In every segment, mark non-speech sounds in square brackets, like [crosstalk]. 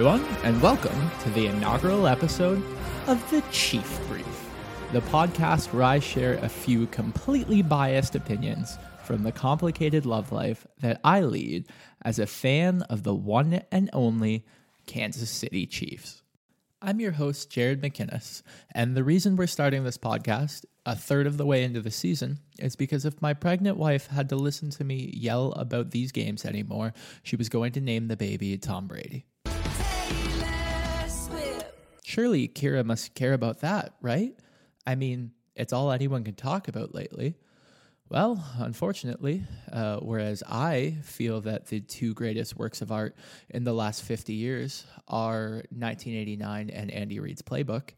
everyone, and welcome to the inaugural episode of The Chief Brief, the podcast where I share a few completely biased opinions from the complicated love life that I lead as a fan of the one and only Kansas City Chiefs. I'm your host, Jared McInnes, and the reason we're starting this podcast a third of the way into the season is because if my pregnant wife had to listen to me yell about these games anymore, she was going to name the baby Tom Brady. Surely Kira must care about that, right? I mean, it's all anyone can talk about lately. Well, unfortunately, uh, whereas I feel that the two greatest works of art in the last 50 years are 1989 and Andy Reid's Playbook,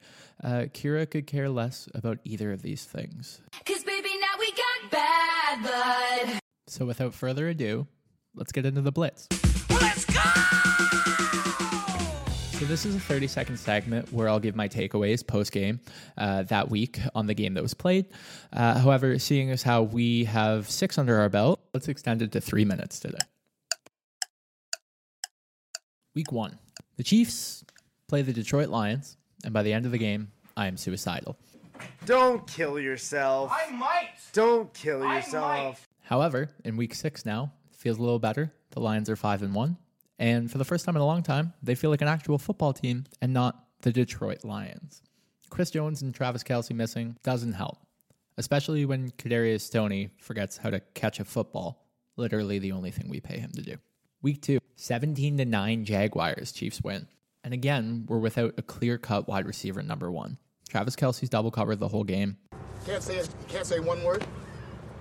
uh, Kira could care less about either of these things. Cause baby, now we got bad blood. So without further ado, let's get into the Blitz. Let's go! So this is a 30 second segment where I'll give my takeaways post game uh, that week on the game that was played. Uh, however, seeing as how we have six under our belt, let's extend it to three minutes today. Week one, the Chiefs play the Detroit Lions, and by the end of the game, I am suicidal. Don't kill yourself. I might. Don't kill I yourself. However, in week six now, feels a little better. The Lions are five and one, and for the first time in a long time, they feel like an actual football team and not the Detroit Lions. Chris Jones and Travis Kelce missing doesn't help, especially when Kadarius Toney forgets how to catch a football. Literally the only thing we pay him to do. Week two, 17 to 9 Jaguars, Chiefs win. And again, we're without a clear cut wide receiver number one. Travis Kelce's double covered the whole game. Can't say can't say one word.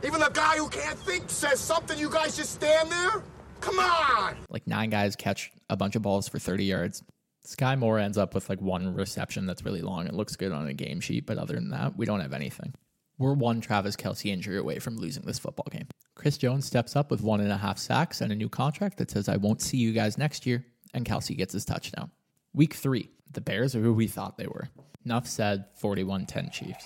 Even the guy who can't think says something. You guys just stand there. Come on. like nine guys catch a bunch of balls for 30 yards. Sky Moore ends up with like one reception that's really long. It looks good on a game sheet, but other than that, we don't have anything. We're one Travis Kelce injury away from losing this football game. Chris Jones steps up with one and a half sacks and a new contract that says, I won't see you guys next year, and Kelce gets his touchdown. Week three, the Bears are who we thought they were. Enough said, 41 10 Chiefs.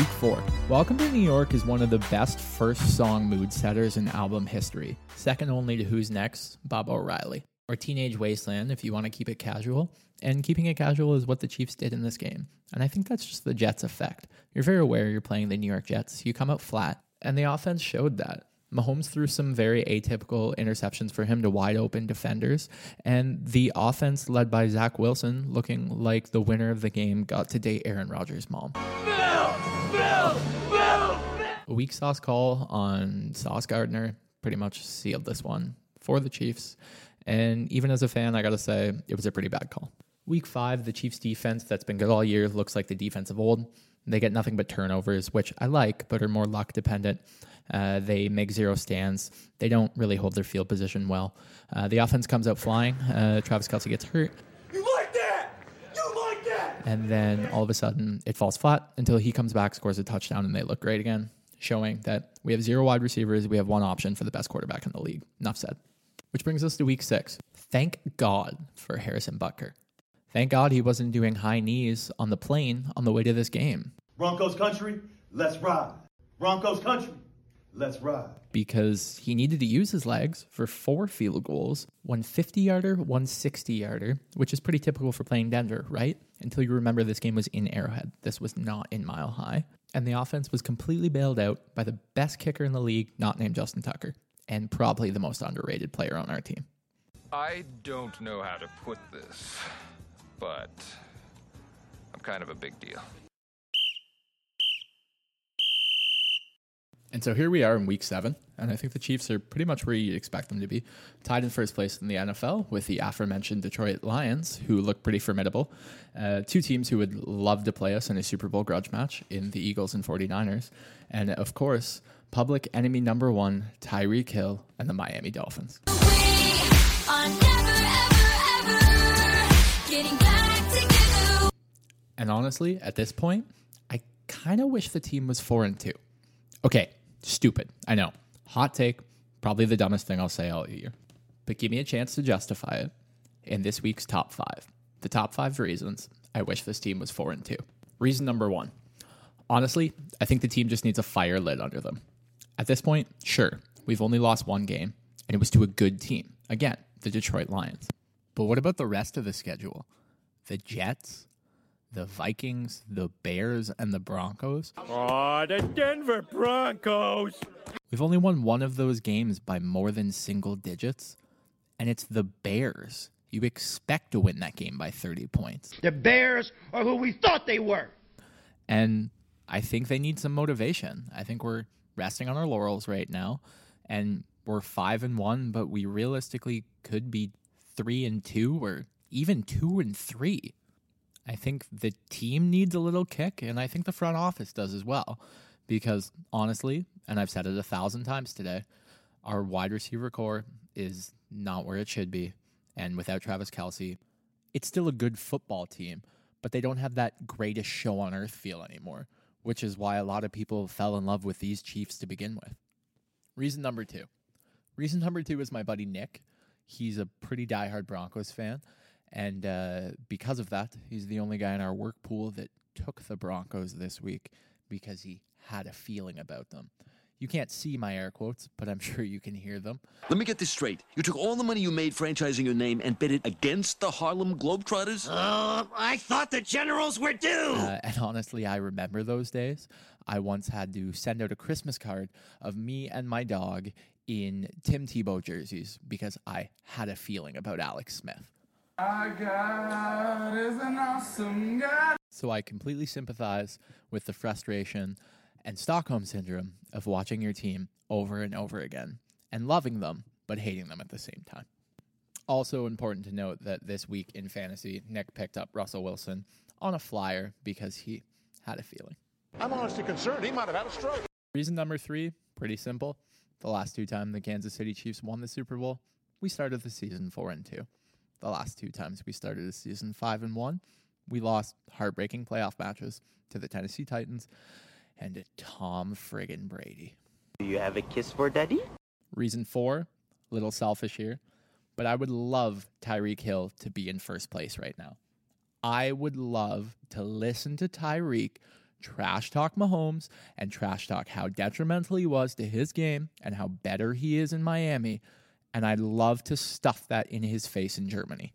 Week 4. Welcome to New York is one of the best first song mood setters in album history, second only to Who's Next, Baba O'Riley, or Teenage Wasteland if you want to keep it casual. And keeping it casual is what the Chiefs did in this game. And I think that's just the Jets' effect. You're very aware you're playing the New York Jets, you come out flat, and the offense showed that. Mahomes threw some very atypical interceptions for him to wide open defenders, and the offense led by Zach Wilson, looking like the winner of the game, got to date Aaron Rodgers' mom. A weak sauce call on Sauce Gardner pretty much sealed this one for the Chiefs. And even as a fan, I got to say, it was a pretty bad call. Week five, the Chiefs defense that's been good all year looks like the defense of old. They get nothing but turnovers, which I like, but are more luck dependent. Uh, they make zero stands. They don't really hold their field position well. Uh, the offense comes out flying. Uh, Travis Kelce gets hurt. You like that? You like that? And then all of a sudden, it falls flat until he comes back, scores a touchdown, and they look great again, showing that we have zero wide receivers. We have one option for the best quarterback in the league. Enough said. Which brings us to week six. Thank God for Harrison Butker. Thank God he wasn't doing high knees on the plane on the way to this game Broncos country, let's ride. Broncos country, let's ride. because he needed to use his legs for four field goals one 50 yarder, one 60 yarder, which is pretty typical for playing Denver, right? Until you remember this game was in Arrowhead. This was not in Mile High. And the offense was completely bailed out by the best kicker in the league, not named Justin Tucker, and probably the most underrated player on our team. I don't know how to put this, but I'm kind of a big deal. And so here we are in week seven, and I think the Chiefs are pretty much where you'd expect them to be. Tied in first place in the NFL with the aforementioned Detroit Lions, who look pretty formidable. Uh, two teams who would love to play us in a Super Bowl grudge match in the Eagles and 49ers. And of course, public enemy number one, Tyreek Hill and the Miami Dolphins. And honestly, at this point, I kind of wish the team was four and two. Okay, stupid. I know. Hot take. Probably the dumbest thing I'll say all year. But give me a chance to justify it in this week's top five. The top five reasons I wish this team was four and two. Reason number one. Honestly, I think the team just needs a fire lit under them. At this point, sure, we've only lost one game, and it was to a good team. Again, the Detroit Lions. But what about the rest of the schedule? The Jets, the Vikings, the Bears, and the Broncos? Oh, the Denver Broncos. We've only won one of those games by more than single digits, and it's the Bears. You expect to win that game by 30 points. The Bears are who we thought they were. And I think they need some motivation. I think we're resting on our laurels right now, and we're five and one, but we realistically could be three and two or even two and three. I think the team needs a little kick, and I think the front office does as well. Because honestly, and I've said it a thousand times today, our wide receiver corps is not where it should be. And without Travis Kelce, it's still a good football team, but they don't have that greatest show on earth feel anymore, which is why a lot of people fell in love with these Chiefs to begin with. Reason number two. Reason number two is my buddy Nick. He's a pretty diehard Broncos fan. And uh, because of that, he's the only guy in our work pool that took the Broncos this week because he had a feeling about them. You can't see my air quotes, but I'm [laughs] sure you can hear them. Let me get this straight. You took all the money you made franchising your name and bet it against the Harlem Globetrotters? Uh, I thought the Generals were due. Uh, and honestly, I remember those days. I once had to send out a Christmas card of me and my dog in Tim Tebow jerseys because I had a feeling about Alex Smith. So I completely sympathize with the frustration and Stockholm syndrome of watching your team over and over again and loving them but hating them at the same time. Also important to note that this week in fantasy, Nick picked up Russell Wilson on a flyer because he had a feeling. I'm honestly concerned he might have had a stroke. Reason number three, pretty simple. The last two times the Kansas City Chiefs won the Super Bowl, we started the season four and two. The last two times we started a season five and one, we lost heartbreaking playoff matches to the Tennessee Titans and to Tom friggin' Brady. Do you have a kiss for Daddy? Reason four, little selfish here, but I would love Tyreek Hill to be in first place right now. I would love to listen to Tyreek trash talk Mahomes and trash talk how detrimental he was to his game and how better he is in Miami. And I'd love to stuff that in his face in Germany.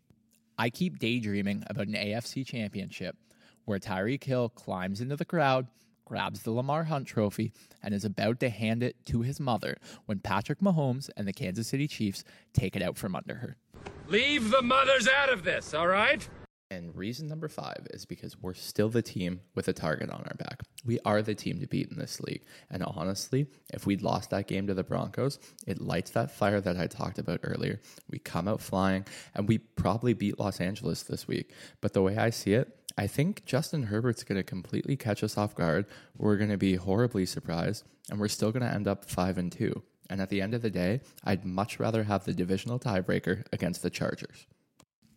I keep daydreaming about an AFC championship where Tyreek Hill climbs into the crowd, grabs the Lamar Hunt trophy, and is about to hand it to his mother when Patrick Mahomes and the Kansas City Chiefs take it out from under her. Leave the mothers out of this, all right? And reason number five is because we're still the team with a target on our back. We are the team to beat in this league. And honestly, if we'd lost that game to the Broncos, it lights that fire that I talked about earlier. We come out flying and we probably beat Los Angeles this week. But the way I see it, I think Justin Herbert's going to completely catch us off guard. We're going to be horribly surprised and we're still going to end up 5 and 2. And at the end of the day, I'd much rather have the divisional tiebreaker against the Chargers.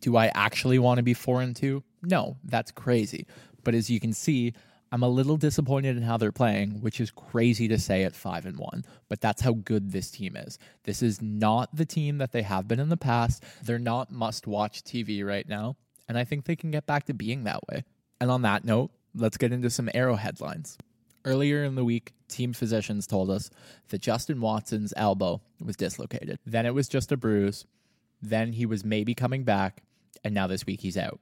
Do I actually want to be four and two? No, that's crazy. But as you can see, I'm a little disappointed in how they're playing, which is crazy to say at five and one. But that's how good this team is. This is not the team that they have been in the past. They're not must watch TV right now. And I think they can get back to being that way. And on that note, let's get into some arrow headlines. Earlier in the week, team physicians told us that Justin Watson's elbow was dislocated. Then it was just a bruise. Then he was maybe coming back and now this week he's out.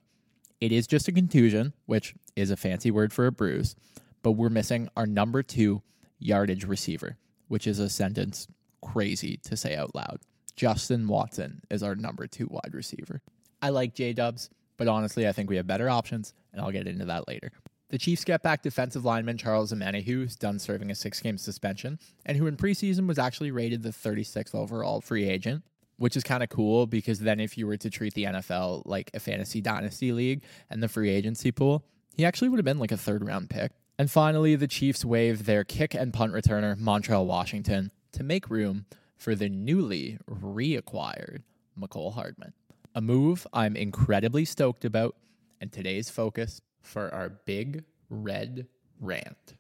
It is just a contusion, which is a fancy word for a bruise, but we're missing our number two yardage receiver, which is a sentence crazy to say out loud. Justin Watson is our number two wide receiver. I like J Dubs, but honestly, I think we have better options, and I'll get into that later. The Chiefs get back defensive lineman Charles Omenihu, who's done serving a six game suspension, and who in preseason was actually rated the 36th overall free agent which is kind of cool because then if you were to treat the NFL like a fantasy dynasty league and the free agency pool, he actually would have been like a third round pick. And finally, the Chiefs waived their kick and punt returner, Montrell Washington, to make room for the newly reacquired Mecole Hardman. A move I'm incredibly stoked about, and today's focus for our big red rant.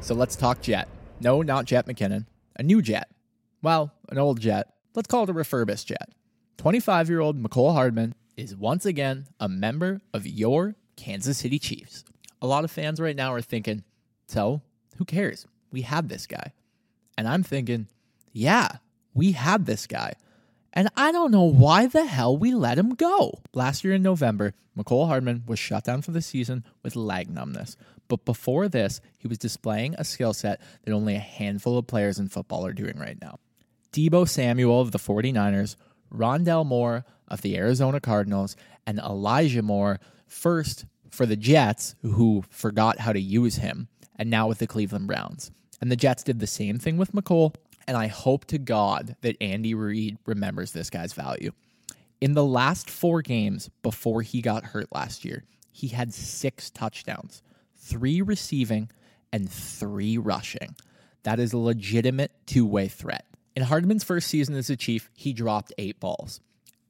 So let's talk jet. No, not Jet McKinnon. A new jet. Well, an old jet. Let's call it a refurbished jet. 25 year old Mecole Hardman is once again a member of your Kansas City Chiefs. A lot of fans right now are thinking, so who cares? We have this guy. And I'm thinking, yeah, we have this guy. And I don't know why the hell we let him go. Last year in November, Mecole Hardman was shut down for the season with leg numbness. But before this, he was displaying a skill set that only a handful of players in football are doing right now. Deebo Samuel of the 49ers, Rondale Moore of the Arizona Cardinals, and Elijah Moore, first for the Jets, who forgot how to use him, and now with the Cleveland Browns. And the Jets did the same thing with Mecole, and I hope to God that Andy Reid remembers this guy's value. In the last four games before he got hurt last year, he had six touchdowns, three receiving, and three rushing. That is a legitimate two way threat. In Hardman's first season as a Chief, he dropped eight balls.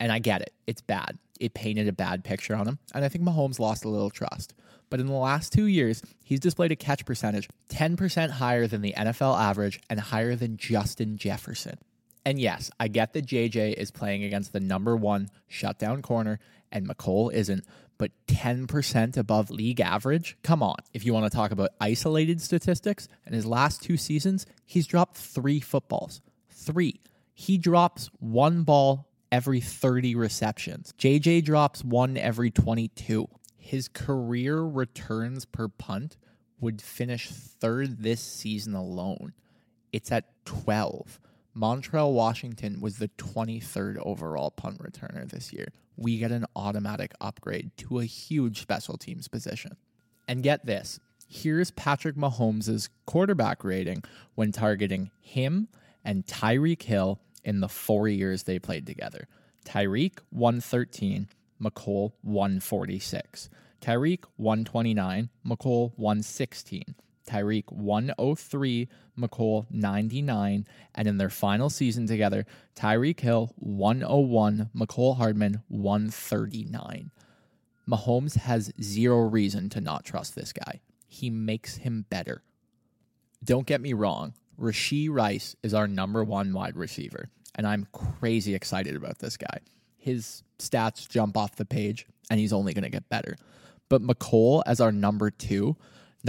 And I get it, it's bad. It painted a bad picture on him. And I think Mahomes lost a little trust. But in the last two years, he's displayed a catch percentage 10% higher than the NFL average and higher than Justin Jefferson. And yes, I get that JJ is playing against the number one shutdown corner and Mecole isn't, but 10% above league average? Come on. If you want to talk about isolated statistics, in his last two seasons, he's dropped three footballs. Three. He drops one ball every 30 receptions. JJ drops one every 22. His career returns per punt would finish third this season alone. It's at 12. Montrell Washington was the 23rd overall punt returner this year. We get an automatic upgrade to a huge special teams position. And get this here's Patrick Mahomes' quarterback rating when targeting him and Tyreek Hill in the four years they played together. Tyreek 113, Mecole 146. Tyreek 129, Mecole 116. Tyreek 103, Mecole 99, and in their final season together, Tyreek Hill 101, Mecole Hardman 139. Mahomes has zero reason to not trust this guy. He makes him better. Don't get me wrong, Rashee Rice is our number one wide receiver, and I'm crazy excited about this guy. His stats jump off the page, and he's only going to get better. But Mecole, as our number two,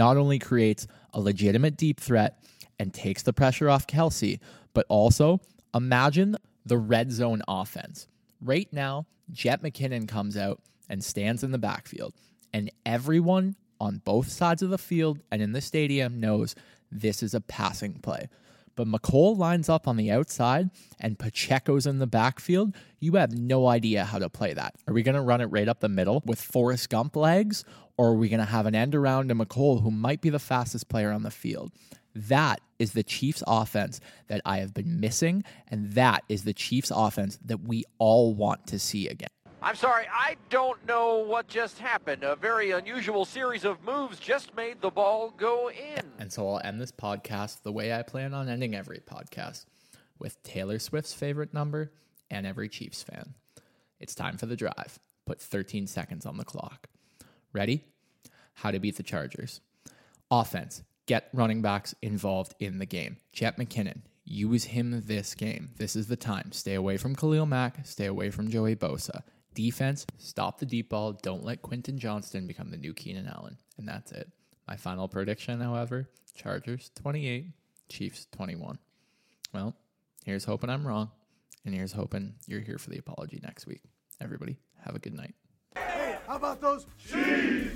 not only creates a legitimate deep threat and takes the pressure off Kelce, but also imagine the red zone offense. Right now, Jet McKinnon comes out and stands in the backfield, and everyone on both sides of the field and in the stadium knows this is a passing play. But Mecole lines up on the outside and Pacheco's in the backfield. You have no idea how to play that. Are we going to run it right up the middle with Forrest Gump legs? Or are we going to have an end around to Mecole, who might be the fastest player on the field? That is the Chiefs offense that I have been missing. And that is the Chiefs offense that we all want to see again. I'm sorry, I don't know what just happened. A very unusual series of moves just made the ball go in. And so I'll end this podcast the way I plan on ending every podcast with Taylor Swift's favorite number and every Chiefs fan. It's time for the drive. Put 13 seconds on the clock. Ready? How to beat the Chargers. Offense. Get running backs involved in the game. Jet McKinnon. Use him this game. This is the time. Stay away from Khalil Mack. Stay away from Joey Bosa. Defense, stop the deep ball. Don't let Quentin Johnston become the new Keenan Allen. And that's it. My final prediction, however Chargers 28, Chiefs 21. Well, here's hoping I'm wrong. And here's hoping you're here for the apology next week. Everybody, have a good night. Hey, how about those Chiefs?